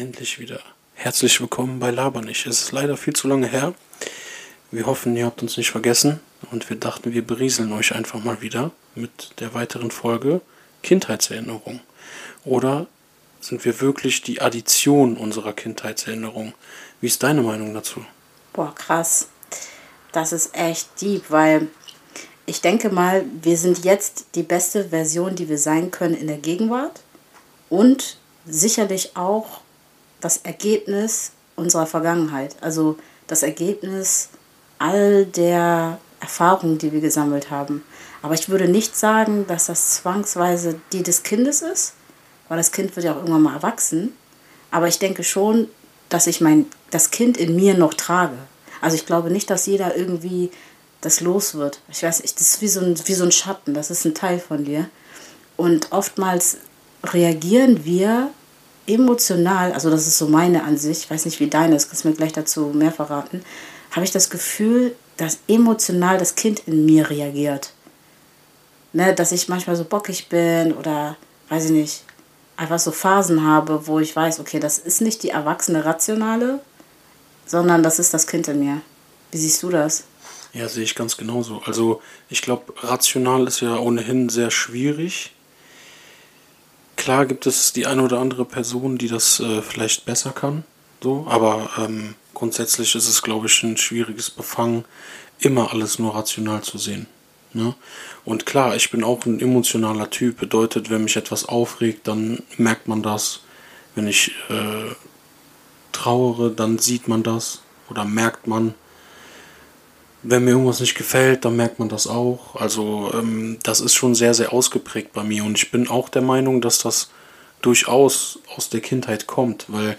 Endlich wieder. Herzlich willkommen bei Labernich. Es ist leider viel zu lange her. Wir hoffen, ihr habt uns nicht vergessen und wir dachten, wir berieseln euch einfach mal wieder mit der weiteren Folge Kindheitserinnerung. Oder sind wir wirklich die Addition unserer Kindheitserinnerung? Wie ist deine Meinung dazu? Boah, krass. Das ist echt deep, weil ich denke mal, wir sind jetzt die beste Version, die wir sein können in der Gegenwart und sicherlich auch das Ergebnis unserer Vergangenheit. Also das Ergebnis all der Erfahrungen, die wir gesammelt haben. Aber ich würde nicht sagen, dass das zwangsweise die des Kindes ist, weil das Kind wird ja auch irgendwann mal erwachsen. Aber ich denke schon, dass ich mein, das Kind in mir noch trage. Also ich glaube nicht, dass jeder irgendwie das los wird. Ich weiß nicht, das ist wie so, ein, wie so ein Schatten, das ist ein Teil von dir. Und oftmals reagieren wir emotional, also das ist so meine Ansicht, ich weiß nicht, wie deine ist, kannst mir gleich dazu mehr verraten, habe ich das Gefühl, dass emotional das Kind in mir reagiert. Ne, dass ich manchmal so bockig bin oder, weiß ich nicht, einfach so Phasen habe, wo ich weiß, okay, das ist nicht die erwachsene Rationale, sondern das ist das Kind in mir. Wie siehst du das? Ja, sehe ich ganz genauso. Also ich glaube, rational ist ja ohnehin sehr schwierig. Klar gibt es die eine oder andere Person, die das äh, vielleicht besser kann, so, aber ähm, grundsätzlich ist es, glaube ich, ein schwieriges Befangen, immer alles nur rational zu sehen. Ne? Und klar, ich bin auch ein emotionaler Typ. Bedeutet, wenn mich etwas aufregt, dann merkt man das. Wenn ich äh, trauere, dann sieht man das oder merkt man. Wenn mir irgendwas nicht gefällt, dann merkt man das auch. Also ähm, das ist schon sehr, sehr ausgeprägt bei mir. Und ich bin auch der Meinung, dass das durchaus aus der Kindheit kommt, weil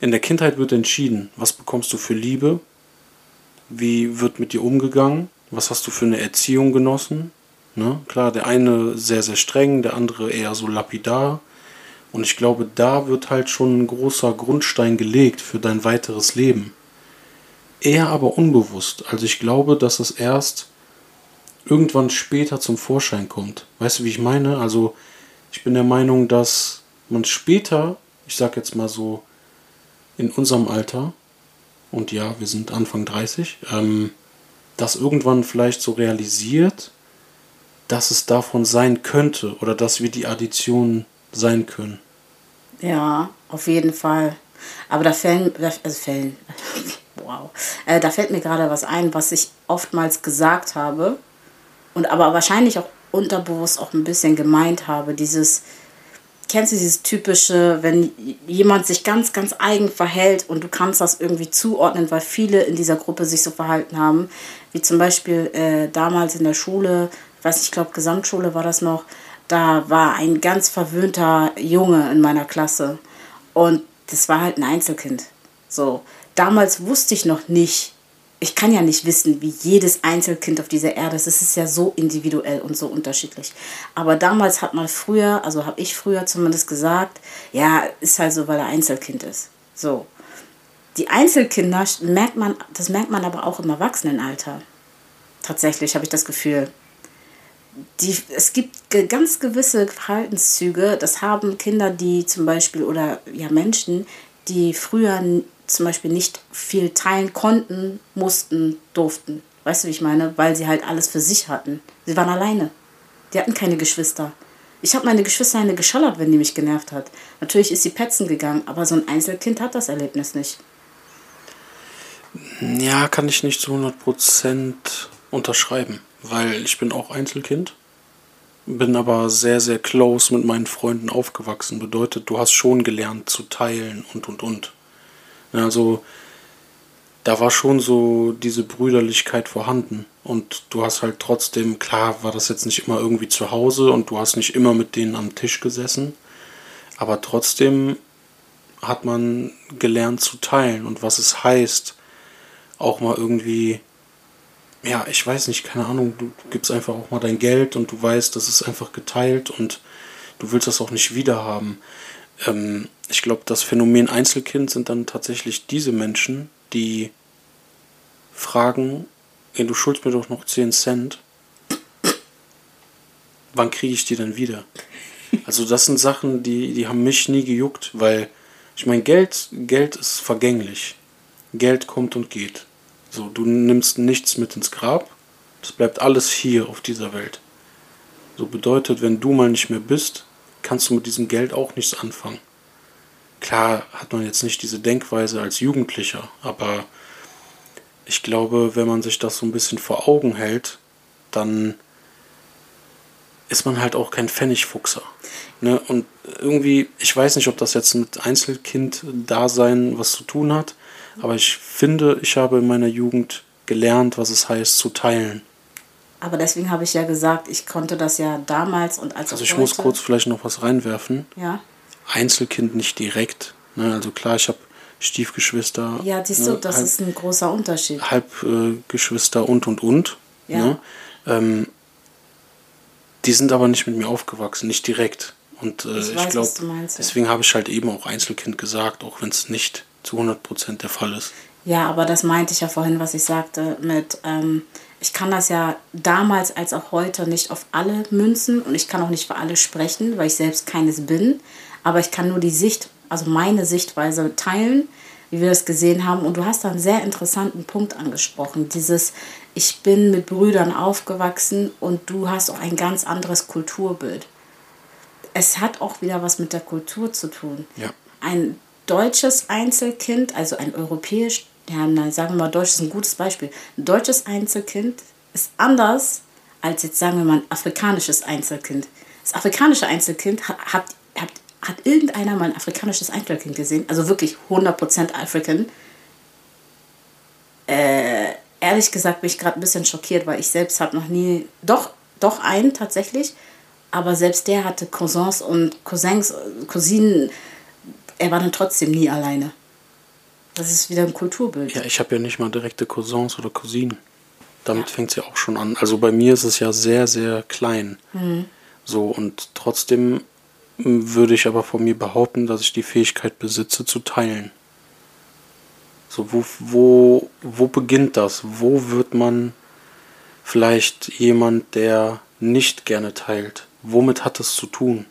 in der Kindheit wird entschieden, was bekommst du für Liebe, wie wird mit dir umgegangen, was hast du für eine Erziehung genossen. Ne? Klar, der eine sehr, sehr streng, der andere eher so lapidar. Und ich glaube, da wird halt schon ein großer Grundstein gelegt für dein weiteres Leben. Eher aber unbewusst. Also ich glaube, dass es erst irgendwann später zum Vorschein kommt. Weißt du, wie ich meine? Also ich bin der Meinung, dass man später, ich sag jetzt mal so, in unserem Alter, und ja, wir sind Anfang 30, ähm, das irgendwann vielleicht so realisiert, dass es davon sein könnte oder dass wir die Addition sein können. Ja, auf jeden Fall. Aber da fällen, also fällen, wow, äh, da fällt mir gerade was ein, was ich oftmals gesagt habe und aber wahrscheinlich auch unterbewusst auch ein bisschen gemeint habe. Dieses, kennst du dieses typische, wenn jemand sich ganz, ganz eigen verhält und du kannst das irgendwie zuordnen, weil viele in dieser Gruppe sich so verhalten haben, wie zum Beispiel äh, damals in der Schule, weiß ich glaube Gesamtschule war das noch, da war ein ganz verwöhnter Junge in meiner Klasse und das war halt ein Einzelkind. So, damals wusste ich noch nicht, ich kann ja nicht wissen, wie jedes Einzelkind auf dieser Erde ist. Es ist ja so individuell und so unterschiedlich. Aber damals hat man früher, also habe ich früher zumindest gesagt, ja, ist halt so, weil er Einzelkind ist. So. Die Einzelkinder merkt man, das merkt man aber auch im Erwachsenenalter. Tatsächlich habe ich das Gefühl. Die, es gibt ganz gewisse Verhaltenszüge, das haben Kinder, die zum Beispiel oder ja Menschen, die früher zum Beispiel nicht viel teilen konnten, mussten, durften. Weißt du, wie ich meine? Weil sie halt alles für sich hatten. Sie waren alleine. Die hatten keine Geschwister. Ich habe meine Geschwister eine geschallert, wenn die mich genervt hat. Natürlich ist sie petzen gegangen, aber so ein Einzelkind hat das Erlebnis nicht. Ja, kann ich nicht zu 100% unterschreiben, weil ich bin auch Einzelkind, bin aber sehr, sehr close mit meinen Freunden aufgewachsen. Bedeutet, du hast schon gelernt zu teilen und, und, und. Also da war schon so diese Brüderlichkeit vorhanden. und du hast halt trotzdem, klar war das jetzt nicht immer irgendwie zu Hause und du hast nicht immer mit denen am Tisch gesessen, aber trotzdem hat man gelernt zu teilen und was es heißt, auch mal irgendwie, ja, ich weiß nicht, keine Ahnung, du gibst einfach auch mal dein Geld und du weißt, das ist einfach geteilt und du willst das auch nicht wiederhaben. Ähm, ich glaube, das Phänomen Einzelkind sind dann tatsächlich diese Menschen, die fragen, ey, du schuldest mir doch noch 10 Cent. Wann kriege ich die denn wieder? Also das sind Sachen, die, die haben mich nie gejuckt, weil ich meine, Geld, Geld ist vergänglich. Geld kommt und geht. So, du nimmst nichts mit ins Grab. Es bleibt alles hier auf dieser Welt. So bedeutet, wenn du mal nicht mehr bist, kannst du mit diesem Geld auch nichts anfangen. Klar hat man jetzt nicht diese Denkweise als Jugendlicher, aber ich glaube, wenn man sich das so ein bisschen vor Augen hält, dann ist man halt auch kein Pfennigfuchser. Ne? Und irgendwie, ich weiß nicht, ob das jetzt mit Einzelkind-Dasein was zu tun hat, aber ich finde, ich habe in meiner Jugend gelernt, was es heißt zu teilen. Aber deswegen habe ich ja gesagt, ich konnte das ja damals und als Also ich muss kurz vielleicht noch was reinwerfen. Ja. Einzelkind nicht direkt. Ne? Also klar, ich habe Stiefgeschwister. Ja, siehst ne? du, das halb, ist ein großer Unterschied. Halbgeschwister äh, und und und. Ja. Ne? Ähm, die sind aber nicht mit mir aufgewachsen, nicht direkt. Und äh, Ich ich, glaube, deswegen habe ich halt eben auch Einzelkind gesagt, auch wenn es nicht zu 100% der Fall ist. Ja, aber das meinte ich ja vorhin, was ich sagte mit, ähm, ich kann das ja damals als auch heute nicht auf alle münzen und ich kann auch nicht für alle sprechen, weil ich selbst keines bin. Aber ich kann nur die Sicht, also meine Sichtweise teilen, wie wir das gesehen haben. Und du hast da einen sehr interessanten Punkt angesprochen. Dieses, ich bin mit Brüdern aufgewachsen und du hast auch ein ganz anderes Kulturbild. Es hat auch wieder was mit der Kultur zu tun. Ja. Ein deutsches Einzelkind, also ein europäisch, ja, nein, sagen wir mal, Deutsch ist ein gutes Beispiel. Ein deutsches Einzelkind ist anders als jetzt sagen wir mal ein afrikanisches Einzelkind. Das afrikanische Einzelkind hat, hat, hat, hat irgendeiner mal ein afrikanisches Einzelkind gesehen, also wirklich 100% African. Äh, ehrlich gesagt bin ich gerade ein bisschen schockiert, weil ich selbst habe noch nie, doch, doch einen tatsächlich, aber selbst der hatte Cousins und Cousins, Cousinen, er war dann trotzdem nie alleine. Das ist wieder ein Kulturbild. Ja, ich habe ja nicht mal direkte Cousins oder Cousinen. Damit fängt es ja auch schon an. Also bei mir ist es ja sehr, sehr klein. So, und trotzdem m, würde ich aber von mir behaupten, dass ich die Fähigkeit besitze, zu teilen. So, wo, wo, wo beginnt das? Wo wird man vielleicht jemand, der nicht gerne teilt? Womit hat das zu tun?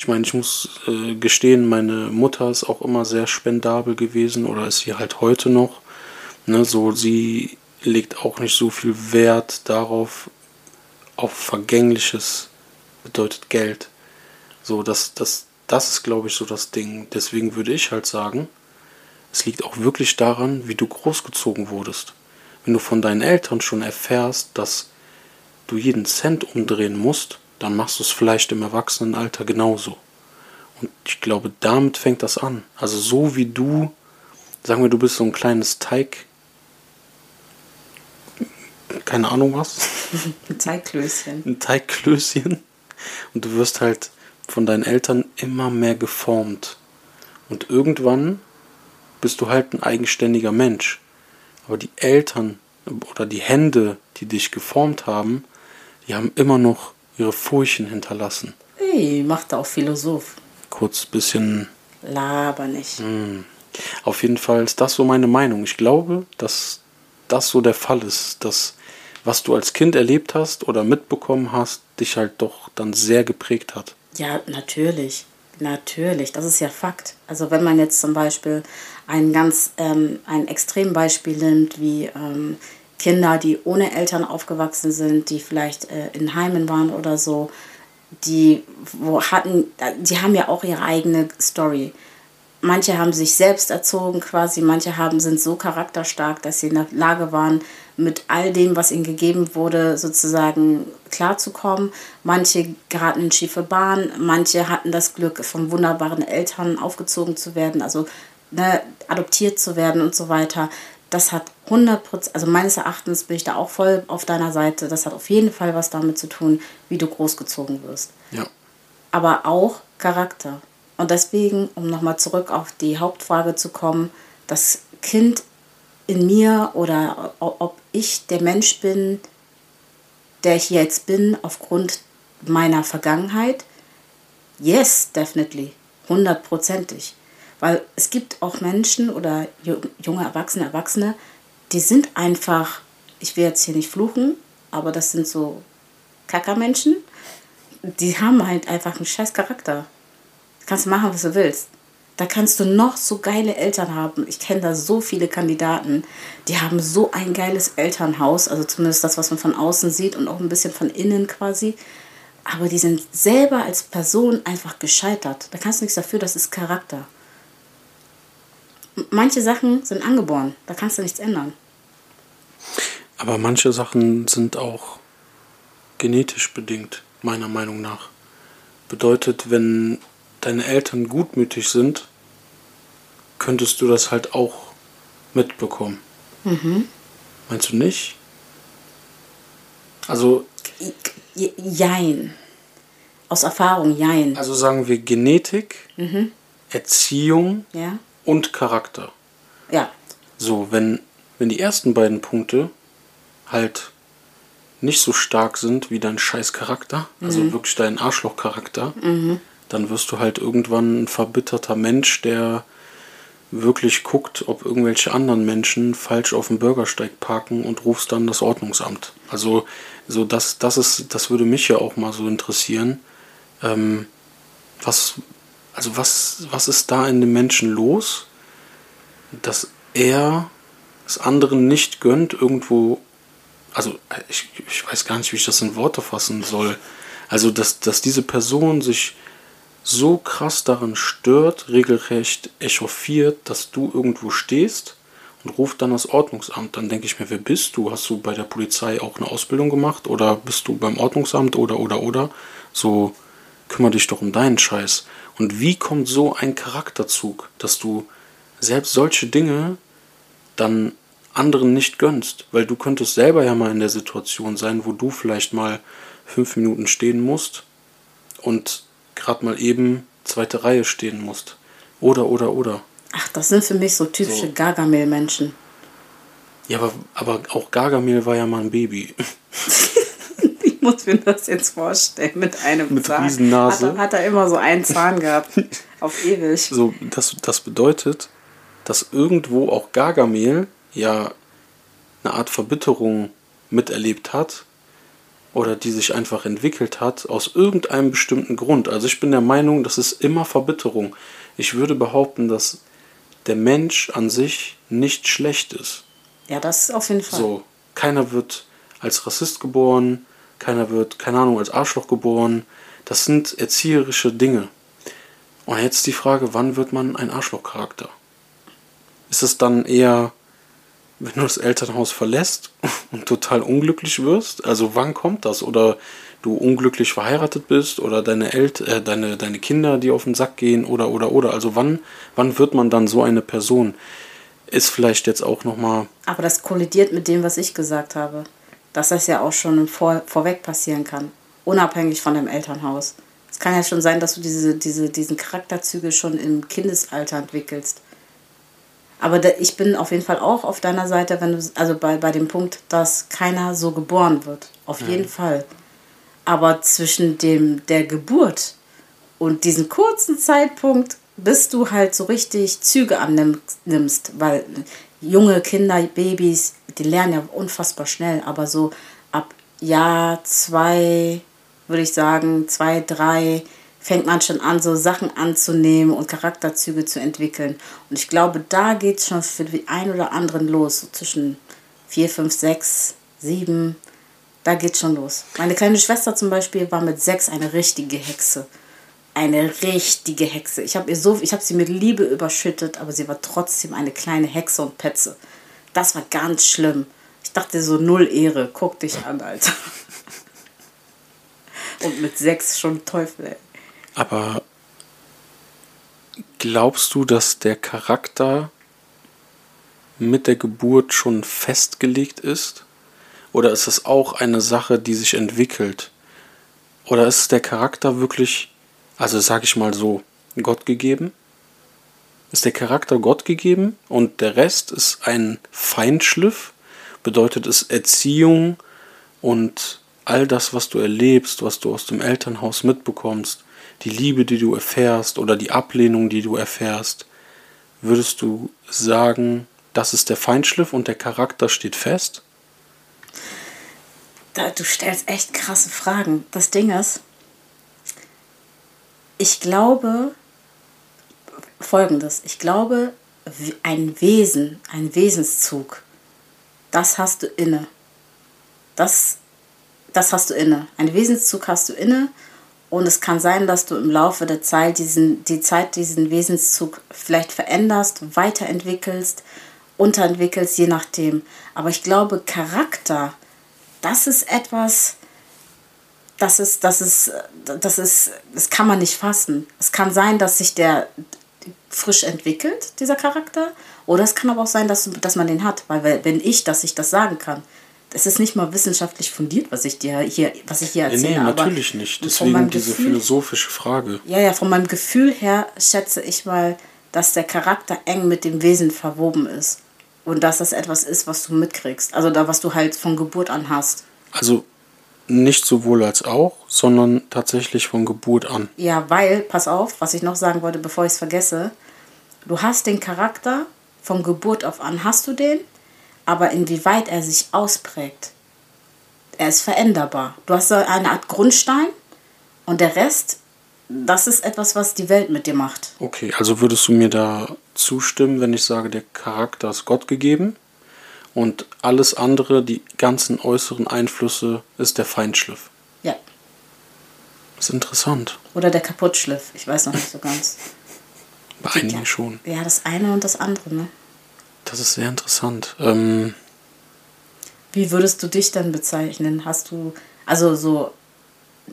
Ich meine, ich muss äh, gestehen, meine Mutter ist auch immer sehr spendabel gewesen oder ist sie halt heute noch. Ne, so, sie legt auch nicht so viel Wert darauf, auf Vergängliches bedeutet Geld. So, das, das, das ist, glaube ich, so das Ding. Deswegen würde ich halt sagen, es liegt auch wirklich daran, wie du großgezogen wurdest. Wenn du von deinen Eltern schon erfährst, dass du jeden Cent umdrehen musst, dann machst du es vielleicht im Erwachsenenalter genauso. Und ich glaube, damit fängt das an. Also so wie du, sagen wir, du bist so ein kleines Teig, keine Ahnung was, Ein Zeitklößchen. ein Teigklößchen und du wirst halt von deinen Eltern immer mehr geformt. Und irgendwann bist du halt ein eigenständiger Mensch. Aber die Eltern oder die Hände, die dich geformt haben, die haben immer noch ihre Furchen hinterlassen. Ey, macht auch Philosoph. Kurz bisschen Laber nicht. Auf jeden Fall ist das so meine Meinung. Ich glaube, dass das so der Fall ist, dass was du als Kind erlebt hast oder mitbekommen hast, dich halt doch dann sehr geprägt hat. Ja, natürlich. Natürlich, das ist ja Fakt. Also wenn man jetzt zum Beispiel ein ganz ähm, ein Extrembeispiel nimmt, wie ähm, Kinder, die ohne Eltern aufgewachsen sind, die vielleicht äh, in Heimen waren oder so, die wo hatten, die haben ja auch ihre eigene Story. Manche haben sich selbst erzogen quasi, manche haben, sind so charakterstark, dass sie in der Lage waren, mit all dem, was ihnen gegeben wurde, sozusagen klarzukommen. Manche geraten in schiefe Bahn, manche hatten das Glück, von wunderbaren Eltern aufgezogen zu werden, also ne, adoptiert zu werden und so weiter. Das hat 100%, also meines Erachtens bin ich da auch voll auf deiner Seite. Das hat auf jeden Fall was damit zu tun, wie du großgezogen wirst. Ja. Aber auch Charakter. Und deswegen, um nochmal zurück auf die Hauptfrage zu kommen, das Kind in mir oder ob ich der Mensch bin, der ich jetzt bin, aufgrund meiner Vergangenheit? Yes, definitely. Hundertprozentig. Weil es gibt auch Menschen oder junge Erwachsene, Erwachsene, die sind einfach, ich will jetzt hier nicht fluchen, aber das sind so Kackermenschen, die haben halt einfach einen scheiß Charakter. Du kannst machen, was du willst. Da kannst du noch so geile Eltern haben. Ich kenne da so viele Kandidaten, die haben so ein geiles Elternhaus, also zumindest das, was man von außen sieht und auch ein bisschen von innen quasi. Aber die sind selber als Person einfach gescheitert. Da kannst du nichts dafür, das ist Charakter. Manche Sachen sind angeboren, da kannst du nichts ändern. Aber manche Sachen sind auch genetisch bedingt, meiner Meinung nach. Bedeutet, wenn deine Eltern gutmütig sind, könntest du das halt auch mitbekommen. Mhm. Meinst du nicht? Also. Jein. Aus Erfahrung, jein. Also sagen wir Genetik, mhm. Erziehung ja. Und Charakter. Ja. So, wenn, wenn die ersten beiden Punkte halt nicht so stark sind wie dein scheiß Charakter, also mhm. also wirklich dein Arschlochcharakter, mhm. dann wirst du halt irgendwann ein verbitterter Mensch, der wirklich guckt, ob irgendwelche anderen Menschen falsch auf dem Bürgersteig parken und rufst dann das Ordnungsamt. Also so das, das ist, das würde mich ja auch mal so interessieren. Ähm, was, also was, was ist da in dem Menschen los, dass er es anderen nicht gönnt, irgendwo, also ich, ich weiß gar nicht, wie ich das in Worte fassen soll. Also dass, dass diese Person sich so krass daran stört, regelrecht echauffiert, dass du irgendwo stehst und ruft dann das Ordnungsamt. Dann denke ich mir, wer bist du? Hast du bei der Polizei auch eine Ausbildung gemacht oder bist du beim Ordnungsamt oder oder oder? So kümmere dich doch um deinen Scheiß. Und wie kommt so ein Charakterzug, dass du selbst solche Dinge dann anderen nicht gönnst? Weil du könntest selber ja mal in der Situation sein, wo du vielleicht mal fünf Minuten stehen musst und gerade mal eben zweite Reihe stehen musst. Oder, oder, oder. Ach, das sind für mich so typische so. Gargamel-Menschen. Ja, aber, aber auch Gargamel war ja mal ein Baby. ich muss mir das jetzt vorstellen mit einem mit Zahn. Riesennase. Hat, er, hat er immer so einen Zahn gehabt. Auf ewig. So, das, das bedeutet, dass irgendwo auch Gargamel ja eine Art Verbitterung miterlebt hat oder die sich einfach entwickelt hat aus irgendeinem bestimmten Grund. Also ich bin der Meinung, das ist immer Verbitterung. Ich würde behaupten, dass der Mensch an sich nicht schlecht ist. Ja, das ist auf jeden Fall. So, keiner wird als Rassist geboren, keiner wird, keine Ahnung, als Arschloch geboren. Das sind erzieherische Dinge. Und jetzt die Frage, wann wird man ein Arschlochcharakter? Ist es dann eher wenn du das Elternhaus verlässt und total unglücklich wirst? Also wann kommt das? Oder du unglücklich verheiratet bist oder deine Eltern, äh, deine, deine Kinder, die auf den Sack gehen oder oder oder. Also wann, wann wird man dann so eine Person? Ist vielleicht jetzt auch nochmal. Aber das kollidiert mit dem, was ich gesagt habe. Dass das ja auch schon vor, vorweg passieren kann. Unabhängig von dem Elternhaus. Es kann ja schon sein, dass du diese, diese, diesen Charakterzüge schon im Kindesalter entwickelst. Aber da, ich bin auf jeden Fall auch auf deiner Seite, wenn du, also bei, bei dem Punkt, dass keiner so geboren wird. Auf jeden Fall. Aber zwischen dem, der Geburt und diesem kurzen Zeitpunkt, bis du halt so richtig Züge annimmst, weil junge Kinder, Babys, die lernen ja unfassbar schnell, aber so ab Jahr zwei, würde ich sagen, zwei, drei, fängt man schon an, so Sachen anzunehmen und Charakterzüge zu entwickeln. Und ich glaube, da geht es schon für die einen oder anderen los, so zwischen 4, 5, 6, 7. Da geht schon los. Meine kleine Schwester zum Beispiel war mit 6 eine richtige Hexe. Eine richtige Hexe. Ich habe so, ich sie mit Liebe überschüttet, aber sie war trotzdem eine kleine Hexe und Petze. Das war ganz schlimm. Ich dachte so null Ehre. Guck dich an, Alter. Und mit sechs schon Teufel, ey. Aber glaubst du, dass der Charakter mit der Geburt schon festgelegt ist? Oder ist es auch eine Sache, die sich entwickelt? Oder ist der Charakter wirklich, also sag ich mal so, Gott gegeben? Ist der Charakter Gott gegeben und der Rest ist ein Feinschliff? Bedeutet es Erziehung und all das, was du erlebst, was du aus dem Elternhaus mitbekommst, die Liebe, die du erfährst oder die Ablehnung, die du erfährst, würdest du sagen, das ist der Feinschliff und der Charakter steht fest? Du stellst echt krasse Fragen. Das Ding ist, ich glaube folgendes. Ich glaube, ein Wesen, ein Wesenszug, das hast du inne. Das, das hast du inne. Ein Wesenszug hast du inne und es kann sein, dass du im Laufe der Zeit diesen, die Zeit diesen Wesenszug vielleicht veränderst, weiterentwickelst, unterentwickelst, je nachdem. Aber ich glaube, Charakter, das ist etwas, das ist, das ist, das ist, das kann man nicht fassen. Es kann sein, dass sich der frisch entwickelt, dieser Charakter, oder es kann aber auch sein, dass, dass man den hat, weil wenn ich, dass ich das sagen kann, es ist nicht mal wissenschaftlich fundiert, was ich dir hier, was ich hier erzähle. Nee, natürlich nicht. Deswegen diese Gefühl, philosophische Frage. Ja, ja, von meinem Gefühl her schätze ich mal, dass der Charakter eng mit dem Wesen verwoben ist. Und dass das etwas ist, was du mitkriegst. Also da, was du halt von Geburt an hast. Also nicht sowohl als auch, sondern tatsächlich von Geburt an. Ja, weil, pass auf, was ich noch sagen wollte, bevor ich es vergesse. Du hast den Charakter von Geburt auf an, hast du den, aber inwieweit er sich ausprägt, er ist veränderbar. Du hast eine Art Grundstein und der Rest, das ist etwas, was die Welt mit dir macht. Okay, also würdest du mir da zustimmen, wenn ich sage, der Charakter ist Gott gegeben und alles andere, die ganzen äußeren Einflüsse, ist der Feinschliff? Ja. Das ist interessant. Oder der Kaputtschliff, ich weiß noch nicht so ganz. Bei einigen ja, schon. Ja, das eine und das andere, ne? Das ist sehr interessant. Ähm, Wie würdest du dich dann bezeichnen? Hast du, also so,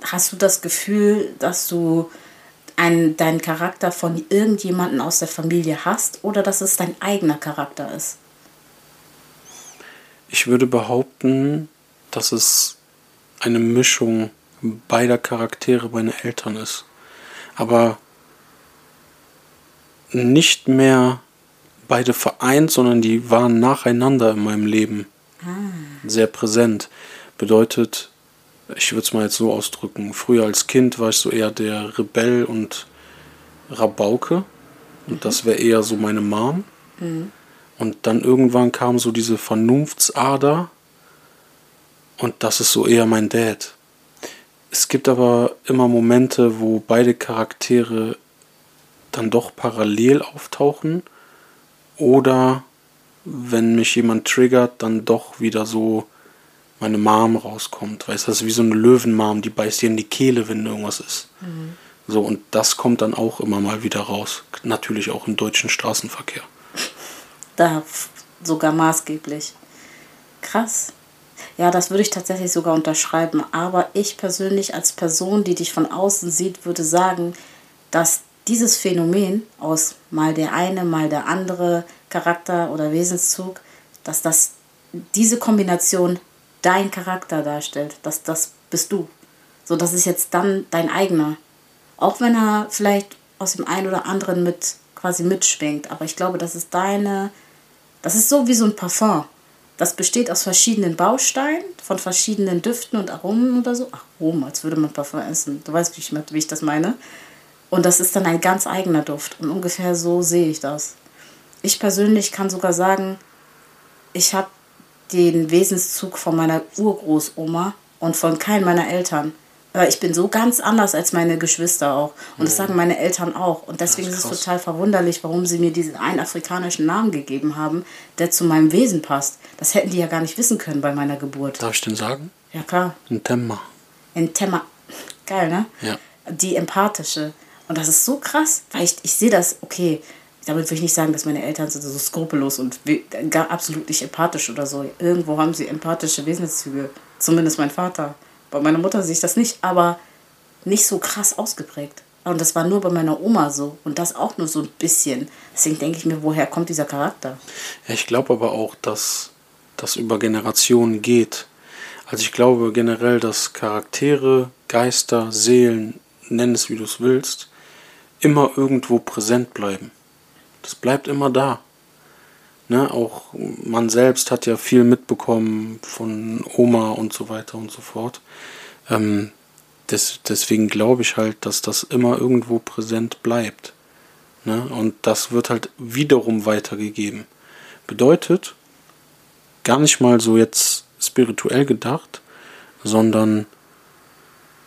hast du das Gefühl, dass du einen, deinen Charakter von irgendjemandem aus der Familie hast oder dass es dein eigener Charakter ist? Ich würde behaupten, dass es eine Mischung beider Charaktere meiner Eltern ist. Aber nicht mehr beide vereint, sondern die waren nacheinander in meinem Leben ah. sehr präsent. Bedeutet, ich würde es mal jetzt so ausdrücken, früher als Kind war ich so eher der Rebell und Rabauke. Und mhm. das wäre eher so meine Mom. Mhm. Und dann irgendwann kam so diese Vernunftsader. Und das ist so eher mein Dad. Es gibt aber immer Momente, wo beide Charaktere dann doch parallel auftauchen oder wenn mich jemand triggert, dann doch wieder so meine Mom rauskommt. Weißt du, das ist wie so eine Löwenmam, die beißt dir in die Kehle, wenn irgendwas ist. Mhm. So, und das kommt dann auch immer mal wieder raus. Natürlich auch im deutschen Straßenverkehr. Da sogar maßgeblich. Krass. Ja, das würde ich tatsächlich sogar unterschreiben. Aber ich persönlich als Person, die dich von außen sieht, würde sagen, dass dieses Phänomen aus mal der eine, mal der andere Charakter oder Wesenszug, dass das diese Kombination dein Charakter darstellt, dass das bist du. So, das ist jetzt dann dein eigener. Auch wenn er vielleicht aus dem einen oder anderen mit quasi mitschwingt, aber ich glaube, das ist deine, das ist so wie so ein Parfum. Das besteht aus verschiedenen Bausteinen, von verschiedenen Düften und Aromen oder so. Aromen, als würde man Parfum essen. Du weißt, wie ich, wie ich das meine. Und das ist dann ein ganz eigener Duft. Und ungefähr so sehe ich das. Ich persönlich kann sogar sagen, ich habe den Wesenszug von meiner Urgroßoma und von keinem meiner Eltern. Aber ich bin so ganz anders als meine Geschwister auch. Und das sagen meine Eltern auch. Und deswegen ist, ist es total verwunderlich, warum sie mir diesen einen afrikanischen Namen gegeben haben, der zu meinem Wesen passt. Das hätten die ja gar nicht wissen können bei meiner Geburt. Darf ich denn sagen? Ja, klar. Ntemma. Ntemma. Geil, ne? Ja. Die empathische. Und das ist so krass, weil ich, ich sehe das, okay, damit will ich nicht sagen, dass meine Eltern sind so skrupellos und gar absolut nicht empathisch oder so. Irgendwo haben sie empathische Wesenszüge. Zumindest mein Vater. Bei meiner Mutter sehe ich das nicht, aber nicht so krass ausgeprägt. Und das war nur bei meiner Oma so. Und das auch nur so ein bisschen. Deswegen denke ich mir, woher kommt dieser Charakter? Ja, ich glaube aber auch, dass das über Generationen geht. Also ich glaube generell, dass Charaktere, Geister, Seelen, nenn es wie du es willst, immer irgendwo präsent bleiben. Das bleibt immer da. Ne, auch man selbst hat ja viel mitbekommen von Oma und so weiter und so fort. Ähm, des, deswegen glaube ich halt, dass das immer irgendwo präsent bleibt. Ne? Und das wird halt wiederum weitergegeben. Bedeutet, gar nicht mal so jetzt spirituell gedacht, sondern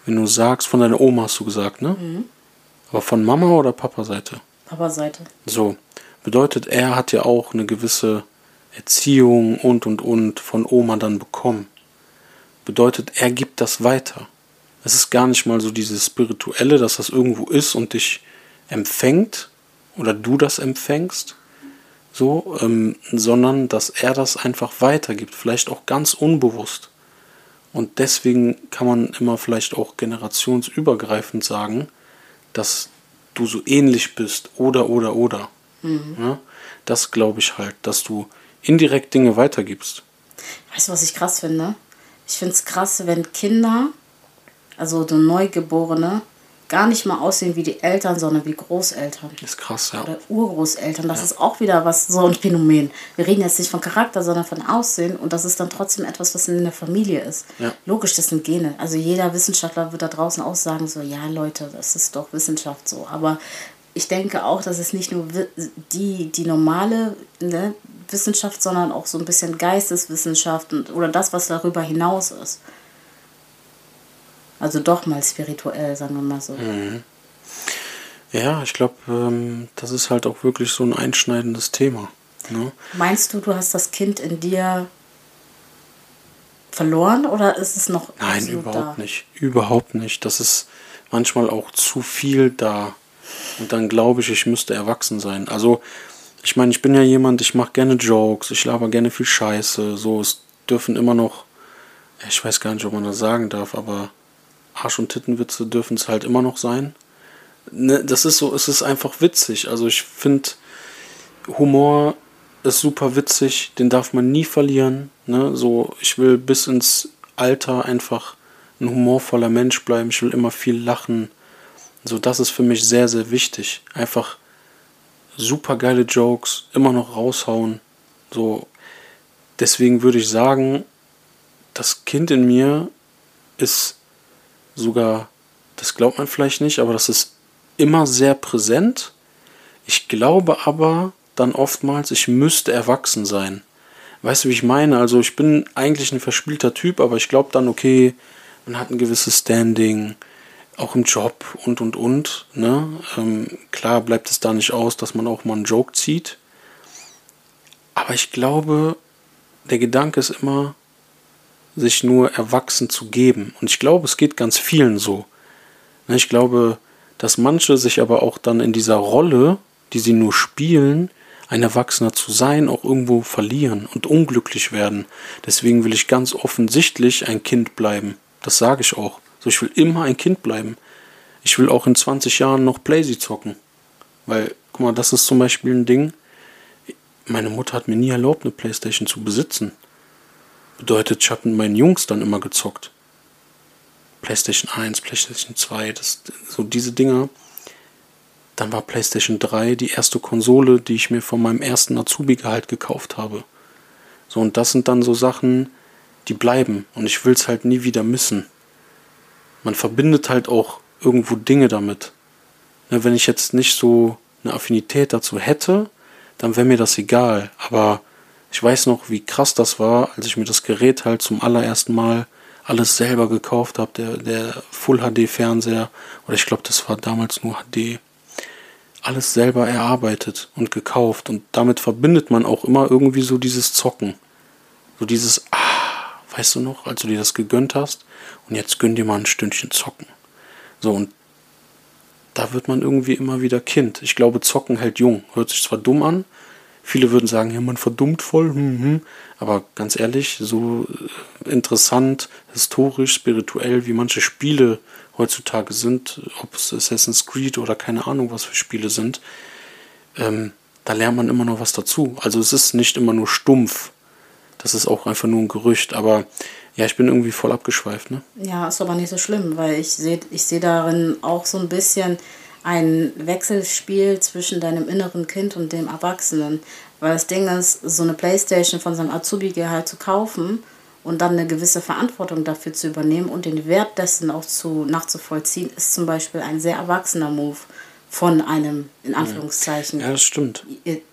wenn du sagst, von deiner Oma hast du gesagt, ne? Mhm. Aber von Mama oder Papa Seite? Papa Seite. So. Bedeutet, er hat ja auch eine gewisse Erziehung und und und von Oma dann bekommen. Bedeutet, er gibt das weiter. Es ist gar nicht mal so dieses Spirituelle, dass das irgendwo ist und dich empfängt oder du das empfängst, so, ähm, sondern dass er das einfach weitergibt, vielleicht auch ganz unbewusst. Und deswegen kann man immer vielleicht auch generationsübergreifend sagen, dass du so ähnlich bist oder oder oder. Mhm. Ja, das glaube ich halt, dass du indirekt Dinge weitergibst. Weißt du, was ich krass finde? Ich finde es krass, wenn Kinder also so Neugeborene, gar nicht mal aussehen wie die Eltern, sondern wie Großeltern. Das ist krass, ja. Oder Urgroßeltern. Das ja. ist auch wieder was, so ein Phänomen. Wir reden jetzt nicht von Charakter, sondern von Aussehen und das ist dann trotzdem etwas, was in der Familie ist. Ja. Logisch, das sind Gene. Also jeder Wissenschaftler wird da draußen auch sagen, so, ja Leute, das ist doch Wissenschaft so. Aber ich denke auch, dass es nicht nur die, die normale ne, Wissenschaft, sondern auch so ein bisschen Geisteswissenschaft und, oder das, was darüber hinaus ist. Also doch mal spirituell, sagen wir mal so. Mhm. Ja, ich glaube, ähm, das ist halt auch wirklich so ein einschneidendes Thema. Ne? Meinst du, du hast das Kind in dir verloren oder ist es noch Nein, überhaupt da? nicht. Überhaupt nicht. Das ist manchmal auch zu viel da. Und dann glaube ich, ich müsste erwachsen sein. Also, ich meine, ich bin ja jemand, ich mache gerne Jokes, ich laber gerne viel Scheiße. So, es dürfen immer noch, ich weiß gar nicht, ob man das sagen darf, aber Arsch- und Tittenwitze dürfen es halt immer noch sein. Ne, das ist so, es ist einfach witzig. Also ich finde, Humor ist super witzig, den darf man nie verlieren. Ne? So, ich will bis ins Alter einfach ein humorvoller Mensch bleiben. Ich will immer viel lachen. So, das ist für mich sehr, sehr wichtig. Einfach super geile Jokes, immer noch raushauen. So, deswegen würde ich sagen, das Kind in mir ist sogar, das glaubt man vielleicht nicht, aber das ist immer sehr präsent. Ich glaube aber dann oftmals, ich müsste erwachsen sein. Weißt du, wie ich meine? Also ich bin eigentlich ein verspielter Typ, aber ich glaube dann, okay, man hat ein gewisses Standing, auch im Job und und und. Ne? Ähm, klar bleibt es da nicht aus, dass man auch mal einen Joke zieht. Aber ich glaube, der Gedanke ist immer, sich nur erwachsen zu geben. Und ich glaube, es geht ganz vielen so. Ne, ich glaube, dass manche sich aber auch dann in dieser Rolle, die sie nur spielen, ein Erwachsener zu sein, auch irgendwo verlieren und unglücklich werden. Deswegen will ich ganz offensichtlich ein Kind bleiben. Das sage ich auch. So, ich will immer ein Kind bleiben. Ich will auch in 20 Jahren noch Playsy zocken. Weil, guck mal, das ist zum Beispiel ein Ding. Meine Mutter hat mir nie erlaubt, eine Playstation zu besitzen. Bedeutet, ich habe mit meinen Jungs dann immer gezockt. PlayStation 1, PlayStation 2, das, so diese Dinger. Dann war PlayStation 3 die erste Konsole, die ich mir von meinem ersten Azubi-Gehalt gekauft habe. So, und das sind dann so Sachen, die bleiben. Und ich will es halt nie wieder missen. Man verbindet halt auch irgendwo Dinge damit. Ne, wenn ich jetzt nicht so eine Affinität dazu hätte, dann wäre mir das egal. Aber ich weiß noch, wie krass das war, als ich mir das Gerät halt zum allerersten Mal alles selber gekauft habe, der, der Full HD Fernseher, oder ich glaube, das war damals nur HD, alles selber erarbeitet und gekauft. Und damit verbindet man auch immer irgendwie so dieses Zocken. So dieses, ah, weißt du noch, als du dir das gegönnt hast, und jetzt gönn dir mal ein Stündchen zocken. So, und da wird man irgendwie immer wieder Kind. Ich glaube, Zocken hält jung. Hört sich zwar dumm an, viele würden sagen, ja, man verdummt voll, hm, hm. aber ganz ehrlich, so äh, interessant, historisch, spirituell, wie manche Spiele heutzutage sind, ob es Assassin's Creed oder keine Ahnung, was für Spiele sind, ähm, da lernt man immer noch was dazu. Also es ist nicht immer nur stumpf. Das ist auch einfach nur ein Gerücht. Aber ja, ich bin irgendwie voll abgeschweift, ne? Ja, ist aber nicht so schlimm, weil ich sehe ich seh darin auch so ein bisschen ein Wechselspiel zwischen deinem inneren Kind und dem Erwachsenen. Weil das Ding ist, so eine Playstation von seinem Azubi-Gehalt zu kaufen und dann eine gewisse Verantwortung dafür zu übernehmen und den Wert dessen auch zu, nachzuvollziehen, ist zum Beispiel ein sehr erwachsener Move von einem, in Anführungszeichen, ja.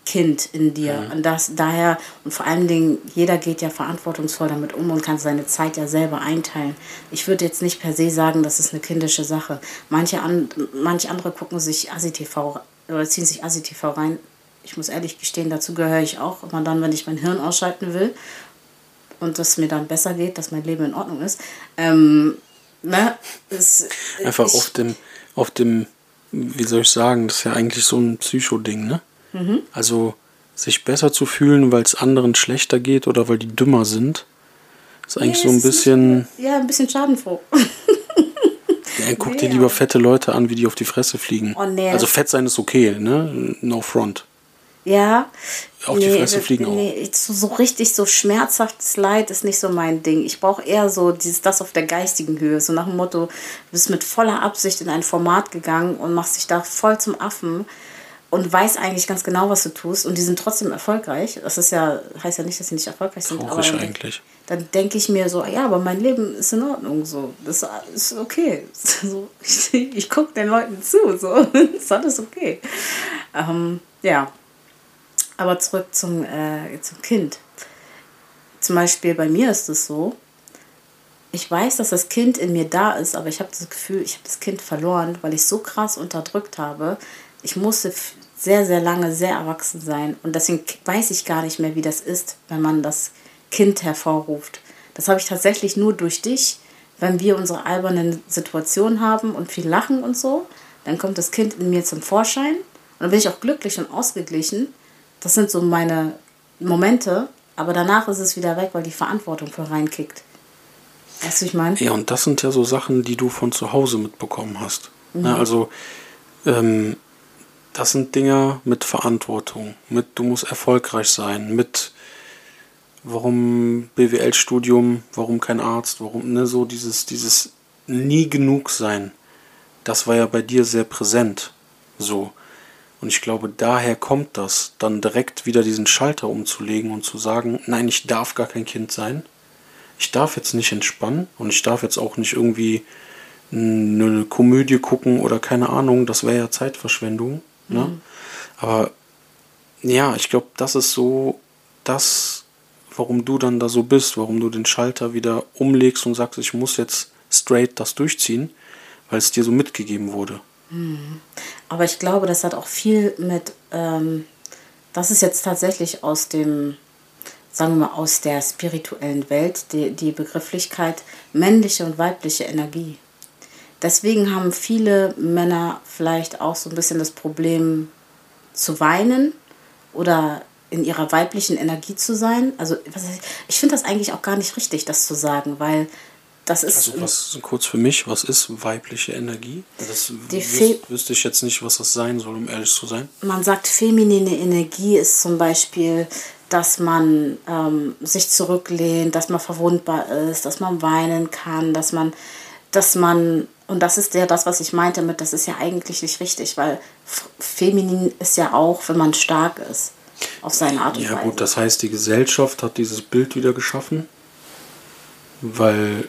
Kind in dir. Ja. Und das daher, und vor allen Dingen, jeder geht ja verantwortungsvoll damit um und kann seine Zeit ja selber einteilen. Ich würde jetzt nicht per se sagen, das ist eine kindische Sache. Manche, an, manche andere gucken sich ASI-TV oder ziehen sich ASI-TV rein. Ich muss ehrlich gestehen, dazu gehöre ich auch. Immer dann, wenn ich mein Hirn ausschalten will und es mir dann besser geht, dass mein Leben in Ordnung ist. Ähm, ne, es, Einfach ich, auf dem, auf dem wie soll ich sagen, das ist ja eigentlich so ein Psycho-Ding, ne? Mhm. Also sich besser zu fühlen, weil es anderen schlechter geht oder weil die dümmer sind, ist eigentlich nee, so ein bisschen. Nicht, ja, ein bisschen schadenfroh. ja, guck nee, dir lieber fette Leute an, wie die auf die Fresse fliegen. Oh, nee, also fett sein ist okay, ne? No front. Ja. Auch nee, die Fresse fliegen auch. Nee, so, richtig so schmerzhaftes Leid ist nicht so mein Ding. Ich brauche eher so dieses, das auf der geistigen Höhe. So nach dem Motto, du bist mit voller Absicht in ein Format gegangen und machst dich da voll zum Affen und weißt eigentlich ganz genau, was du tust und die sind trotzdem erfolgreich. Das ist ja, heißt ja nicht, dass sie nicht erfolgreich sind. Traurig aber eigentlich. Dann denke ich mir so, ja, aber mein Leben ist in Ordnung. So. Das ist okay. So, ich ich gucke den Leuten zu. So. Das ist alles okay. Ähm, ja. Aber zurück zum, äh, zum Kind. Zum Beispiel bei mir ist es so, ich weiß, dass das Kind in mir da ist, aber ich habe das Gefühl, ich habe das Kind verloren, weil ich so krass unterdrückt habe. Ich musste sehr, sehr lange sehr erwachsen sein und deswegen weiß ich gar nicht mehr, wie das ist, wenn man das Kind hervorruft. Das habe ich tatsächlich nur durch dich, wenn wir unsere albernen Situationen haben und viel lachen und so. Dann kommt das Kind in mir zum Vorschein und dann bin ich auch glücklich und ausgeglichen. Das sind so meine Momente, aber danach ist es wieder weg, weil die Verantwortung für reinkickt. Weißt du, ich meine? Ja, und das sind ja so Sachen, die du von zu Hause mitbekommen hast. Mhm. Ja, also, ähm, das sind Dinge mit Verantwortung, mit du musst erfolgreich sein, mit warum BWL-Studium, warum kein Arzt, warum, ne, so dieses, dieses nie genug sein. Das war ja bei dir sehr präsent. So. Und ich glaube, daher kommt das, dann direkt wieder diesen Schalter umzulegen und zu sagen, nein, ich darf gar kein Kind sein. Ich darf jetzt nicht entspannen und ich darf jetzt auch nicht irgendwie eine Komödie gucken oder keine Ahnung, das wäre ja Zeitverschwendung. Ne? Mhm. Aber ja, ich glaube, das ist so das, warum du dann da so bist, warum du den Schalter wieder umlegst und sagst, ich muss jetzt straight das durchziehen, weil es dir so mitgegeben wurde. Aber ich glaube, das hat auch viel mit, ähm, das ist jetzt tatsächlich aus dem, sagen wir mal, aus der spirituellen Welt, die, die Begrifflichkeit männliche und weibliche Energie. Deswegen haben viele Männer vielleicht auch so ein bisschen das Problem zu weinen oder in ihrer weiblichen Energie zu sein. Also ich finde das eigentlich auch gar nicht richtig, das zu sagen, weil das ist. Also was kurz für mich, was ist weibliche Energie? Das wüs wüsste ich jetzt nicht, was das sein soll, um ehrlich zu sein. Man sagt, feminine Energie ist zum Beispiel, dass man ähm, sich zurücklehnt, dass man verwundbar ist, dass man weinen kann, dass man, dass man, und das ist ja das, was ich meinte mit, das ist ja eigentlich nicht richtig, weil feminin ist ja auch, wenn man stark ist, auf seine Art und ja, Weise. Ja gut, das heißt, die Gesellschaft hat dieses Bild wieder geschaffen, weil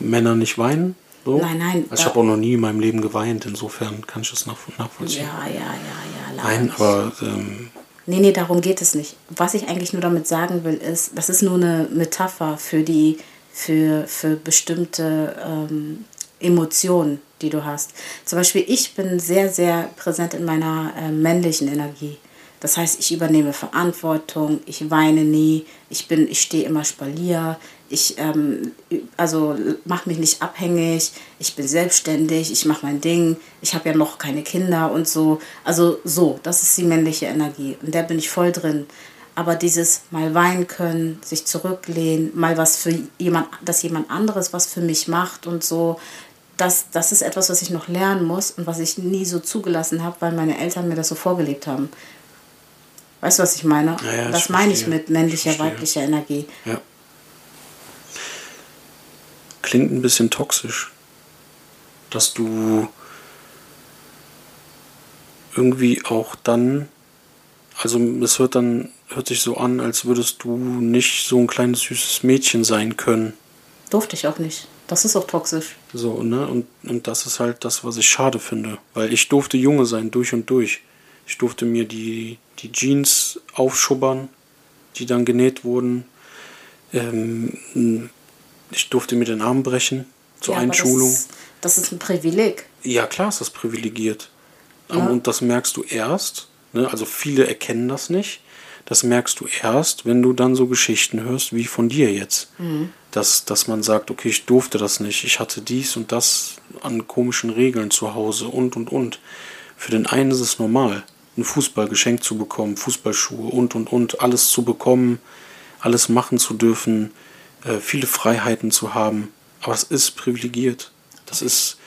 Männer nicht weinen? So? Nein, nein. Also ich habe auch noch nie in meinem Leben geweint, insofern kann ich das nachvollziehen. Ja, ja, ja, ja. Nein, aber. Ähm, nee, nee, darum geht es nicht. Was ich eigentlich nur damit sagen will, ist, das ist nur eine Metapher für die, für, für bestimmte ähm, Emotionen, die du hast. Zum Beispiel, ich bin sehr, sehr präsent in meiner äh, männlichen Energie. Das heißt, ich übernehme Verantwortung, ich weine nie, ich bin, ich stehe immer Spalier, ich ähm, also mache mich nicht abhängig, ich bin selbstständig, ich mache mein Ding, ich habe ja noch keine Kinder und so. Also so, das ist die männliche Energie und der bin ich voll drin. Aber dieses mal weinen können, sich zurücklehnen, mal was für jemand, dass jemand anderes was für mich macht und so, das, das ist etwas, was ich noch lernen muss und was ich nie so zugelassen habe, weil meine Eltern mir das so vorgelebt haben. Weißt du, was ich meine? Ja, ja, das ich meine ich mit männlicher, weiblicher Energie. Ja. Klingt ein bisschen toxisch, dass du irgendwie auch dann, also es hört dann, hört sich so an, als würdest du nicht so ein kleines süßes Mädchen sein können. Durfte ich auch nicht. Das ist auch toxisch. So, ne? Und, und das ist halt das, was ich schade finde. Weil ich durfte Junge sein, durch und durch. Ich durfte mir die, die Jeans aufschubbern, die dann genäht wurden. Ähm, ich durfte mir den Arm brechen zur Ja, Einschulung. Das ist, das ist ein Privileg. Ja, klar ist das privilegiert. Ja. Und das merkst du erst, ne? also viele erkennen das nicht. Das merkst du erst, wenn du dann so Geschichten hörst wie von dir jetzt. Dass, dass man sagt, okay, ich durfte das nicht, ich hatte dies und das an komischen Regeln zu Hause und und und. Für den einen ist es normal, einen Fußball geschenkt zu bekommen, Fußballschuhe und und und, alles zu bekommen, alles machen zu dürfen, äh, viele Freiheiten zu haben. Aber es ist privilegiert. Das ist,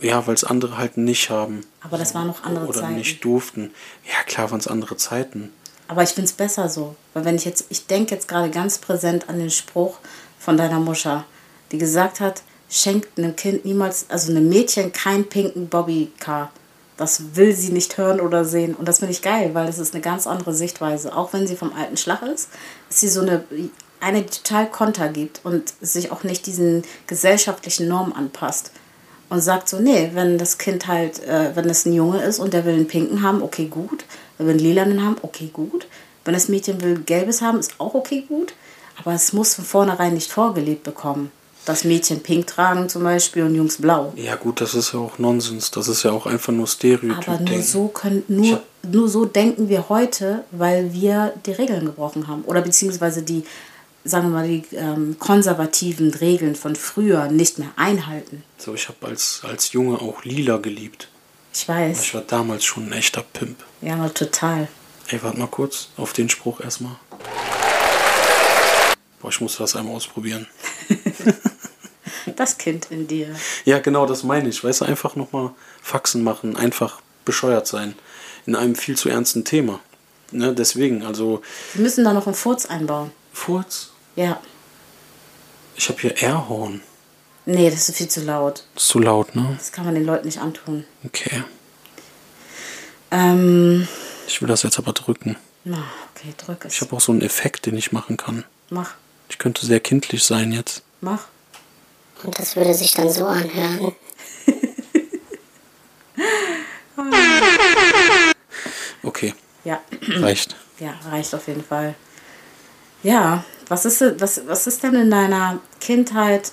ja, weil es andere halt nicht haben. Aber das waren noch andere Oder Zeiten. nicht durften. Ja, klar waren es andere Zeiten. Aber ich finde es besser so. Weil wenn ich jetzt, ich denke jetzt gerade ganz präsent an den Spruch von deiner Mutter, die gesagt hat, schenkt einem Kind niemals, also einem Mädchen keinen pinken Bobbycar. Das will sie nicht hören oder sehen. Und das finde ich geil, weil das ist eine ganz andere Sichtweise. Auch wenn sie vom alten Schlag ist, ist sie so eine, eine die total Konter gibt und sich auch nicht diesen gesellschaftlichen Normen anpasst. Und sagt so, nee, wenn das Kind halt, äh, wenn es ein Junge ist und der will einen pinken haben, okay, gut. Er will einen lilanen haben, okay, gut. Wenn das Mädchen will gelbes haben, ist auch okay, gut. Aber es muss von vornherein nicht vorgelebt bekommen. Das Mädchen pink tragen zum Beispiel und Jungs blau. Ja, gut, das ist ja auch Nonsens. Das ist ja auch einfach nur Stereotyp. Aber nur so, können, nur, nur so denken wir heute, weil wir die Regeln gebrochen haben. Oder beziehungsweise die, sagen wir mal, die ähm, konservativen Regeln von früher nicht mehr einhalten. So, ich habe als, als Junge auch Lila geliebt. Ich weiß. Ich war damals schon ein echter Pimp. Ja, aber total. Ey, warte mal kurz auf den Spruch erstmal. Boah, ich muss das einmal ausprobieren. Das Kind in dir. Ja, genau, das meine ich. Weißt du, einfach nochmal Faxen machen, einfach bescheuert sein. In einem viel zu ernsten Thema. Ne, deswegen, also Wir müssen da noch einen Furz einbauen. Furz. Ja. Ich habe hier Airhorn. Nee, das ist viel zu laut. Ist zu laut, ne? Das kann man den Leuten nicht antun. Okay. Ähm, Ich will das jetzt aber drücken. na, okay, drück es. Ich habe auch so einen Effekt, den ich machen kann. Mach, Ich könnte sehr kindlich sein jetzt. mach. Und das würde sich dann so anhören. Okay, Ja, reicht. ja, reicht auf jeden Fall. Ja, was ist, was, was ist denn in deiner Kindheit?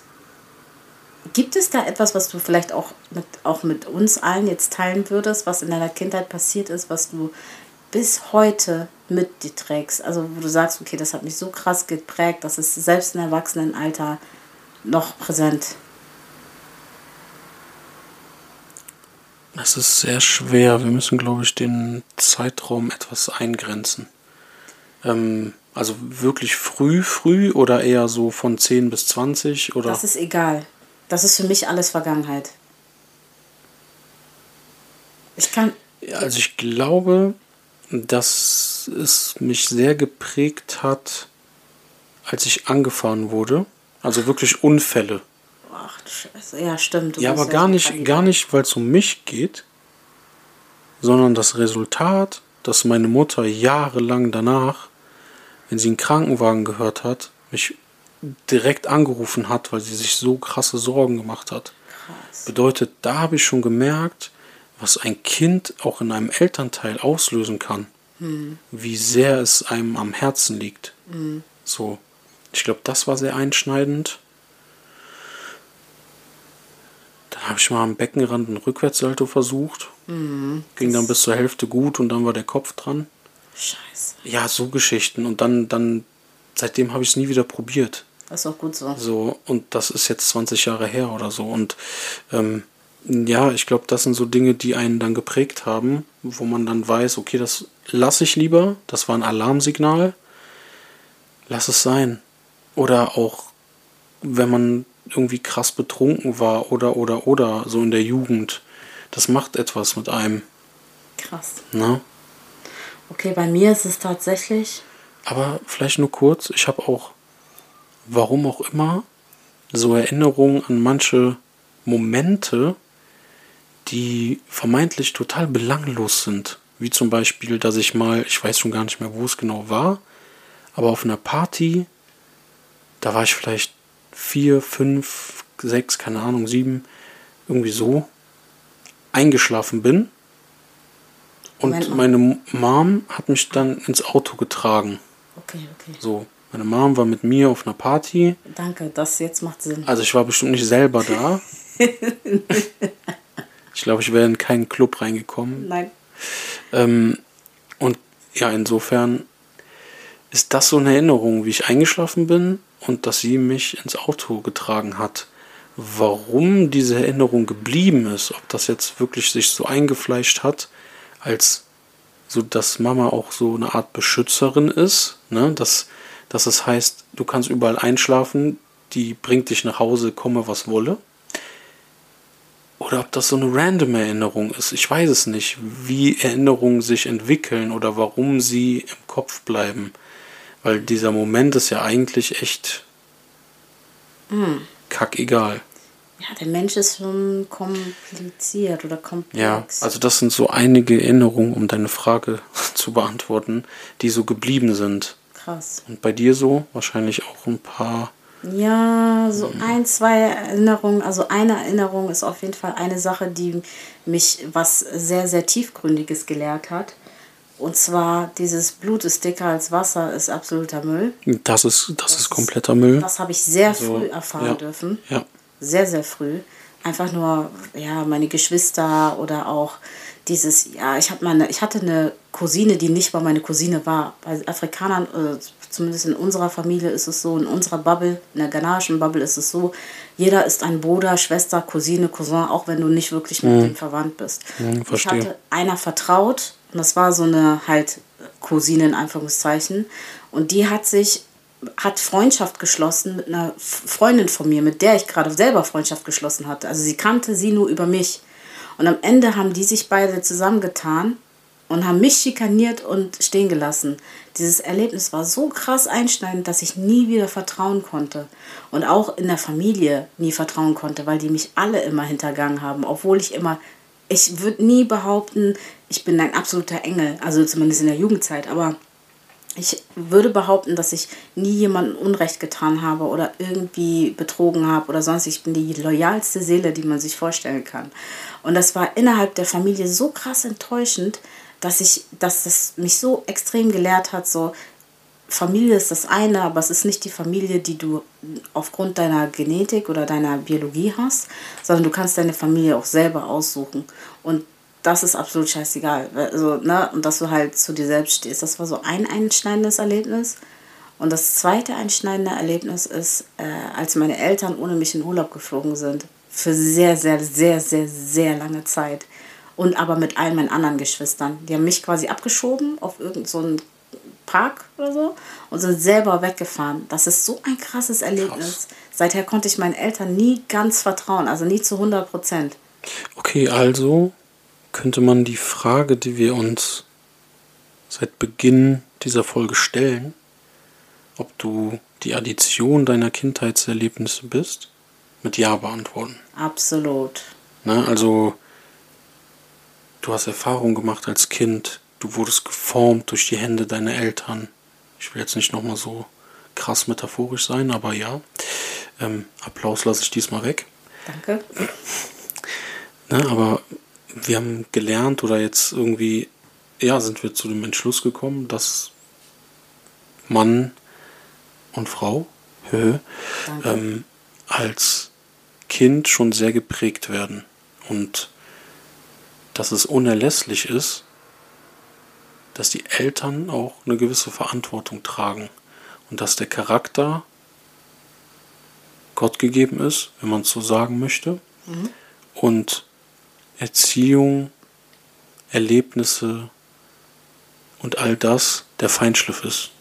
Gibt es da etwas, was du vielleicht auch mit, auch mit uns allen jetzt teilen würdest, was in deiner Kindheit passiert ist, was du bis heute mit dir trägst? Also wo du sagst, okay, das hat mich so krass geprägt, das ist selbst im Erwachsenenalter noch präsent. Das ist sehr schwer. Wir müssen, glaube ich, den Zeitraum etwas eingrenzen. Ähm, also wirklich früh, früh oder eher so von 10 bis 20 oder? Das ist egal. Das ist für mich alles Vergangenheit. Ich kann. Also ich glaube, dass es mich sehr geprägt hat, als ich angefahren wurde. Also wirklich Unfälle. Ach, Scheiße. Ja, stimmt. Ja, aber gar nicht, Kandidat. gar nicht, weil es um mich geht, sondern das Resultat, dass meine Mutter jahrelang danach, wenn sie einen Krankenwagen gehört hat, mich direkt angerufen hat, weil sie sich so krasse Sorgen gemacht hat. Krass. Bedeutet, da habe ich schon gemerkt, was ein Kind auch in einem Elternteil auslösen kann. Wie sehr es einem am Herzen liegt. So. Ich glaube, das war sehr einschneidend. Dann habe ich mal am Beckenrand einen Rückwärtssalto versucht. Ging dann bis zur Hälfte gut und dann war der Kopf dran. Scheiße. Ja, so Geschichten. Und dann, dann, seitdem habe ich es nie wieder probiert. Das ist auch gut so. So, und das ist jetzt 20 Jahre her oder so. Und ähm, ja, ich glaube, das sind so Dinge, die einen dann geprägt haben, wo man dann weiß, okay, das lasse ich lieber, das war ein Alarmsignal, lass es sein. Oder auch, wenn man irgendwie krass betrunken war oder, oder, oder, so in der Jugend, das macht etwas mit einem. Krass. Ne? Okay, bei mir ist es tatsächlich. Aber vielleicht nur kurz, ich habe auch, warum auch immer, so Erinnerungen an manche Momente, die vermeintlich total belanglos sind. Wie zum Beispiel, dass ich mal, ich weiß schon gar nicht mehr, wo es genau war, aber auf einer Party, da war ich vielleicht vier, fünf, sechs, keine Ahnung, sieben, irgendwie so, eingeschlafen bin. Und meine Mom hat mich dann ins Auto getragen. Okay, okay. So, meine Mom war mit mir auf einer Party. Danke, das jetzt macht Sinn. Also ich war bestimmt nicht selber da. ich glaube, ich wäre in keinen Club reingekommen. Nein. Ähm, und ja, insofern ist das so eine Erinnerung, wie ich eingeschlafen bin und dass sie mich ins Auto getragen hat. Warum diese Erinnerung geblieben ist, ob das jetzt wirklich sich so eingefleischt hat, als so dass Mama auch so eine Art Beschützerin ist, ne? dass, dass es heißt, du kannst überall einschlafen, die bringt dich nach Hause, komme was wolle. Oder ob das so eine random Erinnerung ist. Ich weiß es nicht, wie Erinnerungen sich entwickeln oder warum sie im Kopf bleiben. Weil dieser Moment ist ja eigentlich echt Hm. kackegal. Ja, der Mensch ist schon kompliziert oder komplex. Ja, also das sind so einige Erinnerungen, um deine Frage zu beantworten, die so geblieben sind. Krass. Und bei dir so wahrscheinlich auch ein paar. Ja, so ein, zwei Erinnerungen. Also eine Erinnerung ist auf jeden Fall eine Sache, die mich was sehr, sehr tiefgründiges gelehrt hat. Und zwar dieses Blut ist dicker als Wasser ist absoluter Müll. Das ist, das, ist kompletter Müll. Das habe ich sehr Also, früh erfahren ja. dürfen. Ja. Sehr, sehr früh. Einfach nur, ja, meine Geschwister oder auch dieses, ja, ich, hab meine, ich hatte eine Cousine, die nicht mal meine Cousine war. Bei Afrikanern, äh, zumindest in unserer Familie ist es so, in unserer Bubble, in der ghanaischen Bubble ist es so, jeder ist ein Bruder, Schwester, Cousine, Cousin, auch wenn du nicht wirklich mit dem verwandt bist. Mhm, ich hatte einer vertraut und das war so eine halt Cousine in Anführungszeichen und die hat sich hat Freundschaft geschlossen mit einer Freundin von mir, mit der ich gerade selber Freundschaft geschlossen hatte. Also sie kannte sie nur über mich. Und am Ende haben die sich beide zusammengetan und haben mich schikaniert und stehen gelassen. Dieses Erlebnis war so krass einschneidend, dass ich nie wieder vertrauen konnte. Und auch in der Familie nie vertrauen konnte, weil die mich alle immer hintergangen haben, obwohl ich immer, ich würde nie behaupten, ich bin ein absoluter Engel, also zumindest in der Jugendzeit, aber ich würde behaupten, dass ich nie jemandem Unrecht getan habe oder irgendwie betrogen habe oder sonst. Ich bin die loyalste Seele, die man sich vorstellen kann. Und das war innerhalb der Familie so krass enttäuschend, dass ich, dass das mich so extrem gelehrt hat, so Familie ist das eine, aber es ist nicht die Familie, die du aufgrund deiner Genetik oder deiner Biologie hast, sondern du kannst deine Familie auch selber aussuchen. Und das ist absolut scheißegal. Also, ne? Und dass du halt zu dir selbst stehst. Das war so ein einschneidendes Erlebnis. Und das zweite einschneidende Erlebnis ist, äh, als meine Eltern ohne mich in Urlaub geflogen sind. Für sehr, sehr, sehr, sehr, sehr lange Zeit. Und aber mit all meinen anderen Geschwistern. Die haben mich quasi abgeschoben auf irgendeinen so einen Park oder so und sind selber weggefahren. Das ist so ein krasses Erlebnis. Seither konnte ich meinen Eltern nie ganz vertrauen, also nie zu 100 Prozent. Okay, also könnte man die Frage, die wir uns seit Beginn dieser Folge stellen, ob du die Addition deiner Kindheitserlebnisse bist, mit Ja beantworten. Absolut. Ne? Also, du hast Erfahrung gemacht als Kind, du wurdest geformt durch die Hände deiner Eltern. Ich will jetzt nicht nochmal so krass metaphorisch sein, aber ja. Ähm, Applaus lasse ich diesmal weg. Danke. Ne, aber wir haben gelernt oder jetzt irgendwie, ja, sind wir zu dem Entschluss gekommen, dass Mann und Frau hö, ähm, als Kind schon sehr geprägt werden. Und dass es unerlässlich ist, dass die Eltern auch eine gewisse Verantwortung tragen. Und dass der Charakter Gott gegeben ist, wenn man es so sagen möchte. Und Erziehung, Erlebnisse und all das der Feinschliff ist.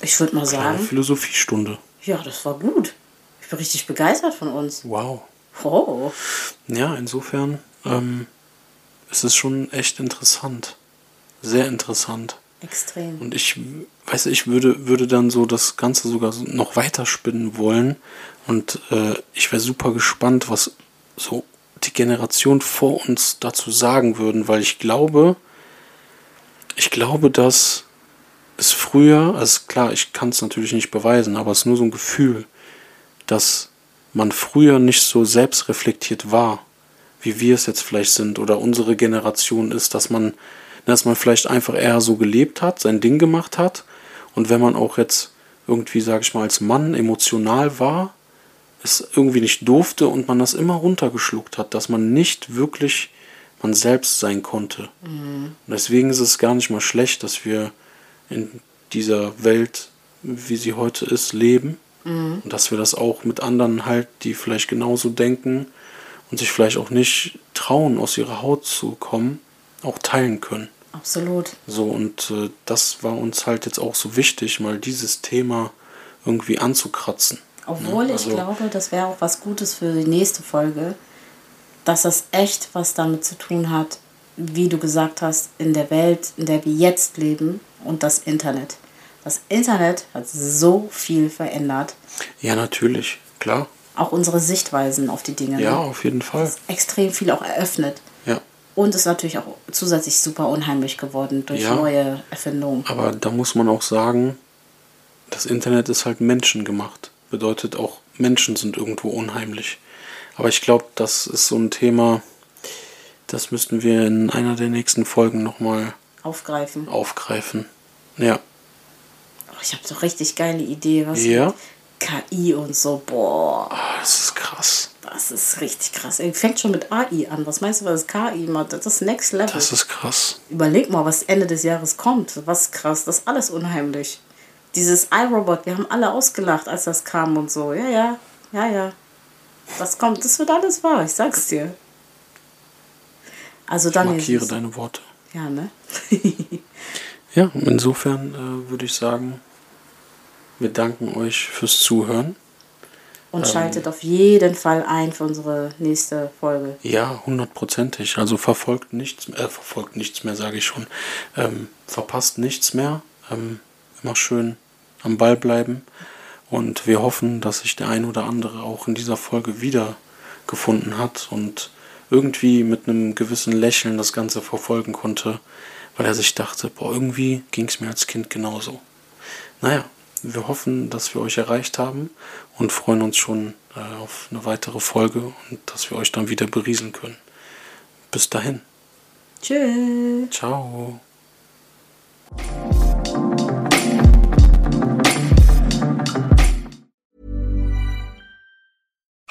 Ich würde mal Kleine sagen, Philosophiestunde. ja, das war gut. Ich bin richtig begeistert von uns. Wow. Oh, Ja, insofern ähm, es ist schon echt interessant. Sehr interessant. extrem. Und ich weiß, ich würde, würde dann so das Ganze sogar so noch weiter spinnen wollen. Und äh, ich wäre super gespannt, was so die Generation vor uns dazu sagen würden, weil ich glaube, ich glaube, dass es früher, also klar, ich kann es natürlich nicht beweisen, aber es ist nur so ein Gefühl, dass man früher nicht so selbstreflektiert war, wie wir es jetzt vielleicht sind oder unsere Generation ist, dass man, dass man vielleicht einfach eher so gelebt hat, sein Ding gemacht hat. Und wenn man auch jetzt irgendwie, sage ich mal, als Mann emotional war, es irgendwie nicht durfte und man das immer runtergeschluckt hat, dass man nicht wirklich man selbst sein konnte. Und deswegen ist es gar nicht mal schlecht, dass wir in dieser Welt, wie sie heute ist, leben. Und dass wir das auch mit anderen halt, die vielleicht genauso denken und sich vielleicht auch nicht trauen, aus ihrer Haut zu kommen, auch teilen können. Absolut. So, und äh, das war uns halt jetzt auch so wichtig, mal dieses Thema irgendwie anzukratzen. Obwohl Ne? ich Also- glaube, das wäre auch was Gutes für die nächste Folge, dass das echt was damit zu tun hat, wie du gesagt hast, in der Welt, in der wir jetzt leben und das Internet. Das Internet hat so viel verändert. Ja, natürlich, klar. Auch unsere Sichtweisen auf die Dinge. Ja, ne? auf jeden Fall. Extrem viel auch eröffnet. Ja. Und ist natürlich auch zusätzlich super unheimlich geworden durch Ja. neue Erfindungen. Aber da muss man auch sagen, das Internet ist halt menschengemacht. Bedeutet auch, Menschen sind irgendwo unheimlich. Aber ich glaube, das ist so ein Thema, das müssten wir in einer der nächsten Folgen nochmal Aufgreifen. aufgreifen. Ja. Oh, ich habe so richtig geile Idee, was Ja. KI und so. Boah. Ah, das ist krass. Das ist richtig krass. Ey, Fängt schon mit AI an. Was meinst du, was KI macht? Das ist Next Level. Das ist krass. Überleg mal, was Ende des Jahres kommt. Was krass. Das ist alles unheimlich. Dieses iRobot, wir haben alle ausgelacht, als das kam und so. Ja, ja, ja, ja. Das kommt, das wird alles wahr, ich sag's dir. Also Ich dann markiere ist es- deine Worte. Ja, ne? Ja, insofern äh, würde ich sagen, wir danken euch fürs Zuhören. Und schaltet auf jeden Fall ein für unsere nächste Folge. Ja, hundertprozentig. Also verfolgt nichts, äh, verfolgt nichts mehr, sage ich schon. Ähm, verpasst nichts mehr. Ähm, immer schön am Ball bleiben. Und wir hoffen, dass sich der ein oder andere auch in dieser Folge wieder gefunden hat und irgendwie mit einem gewissen Lächeln das Ganze verfolgen konnte, weil er sich dachte, boah, irgendwie ging es mir als Kind genauso. Naja, wir hoffen, dass wir euch erreicht haben und freuen uns schon äh, auf eine weitere Folge und dass wir euch dann wieder berieseln können. Bis dahin. Tschüss. Ciao.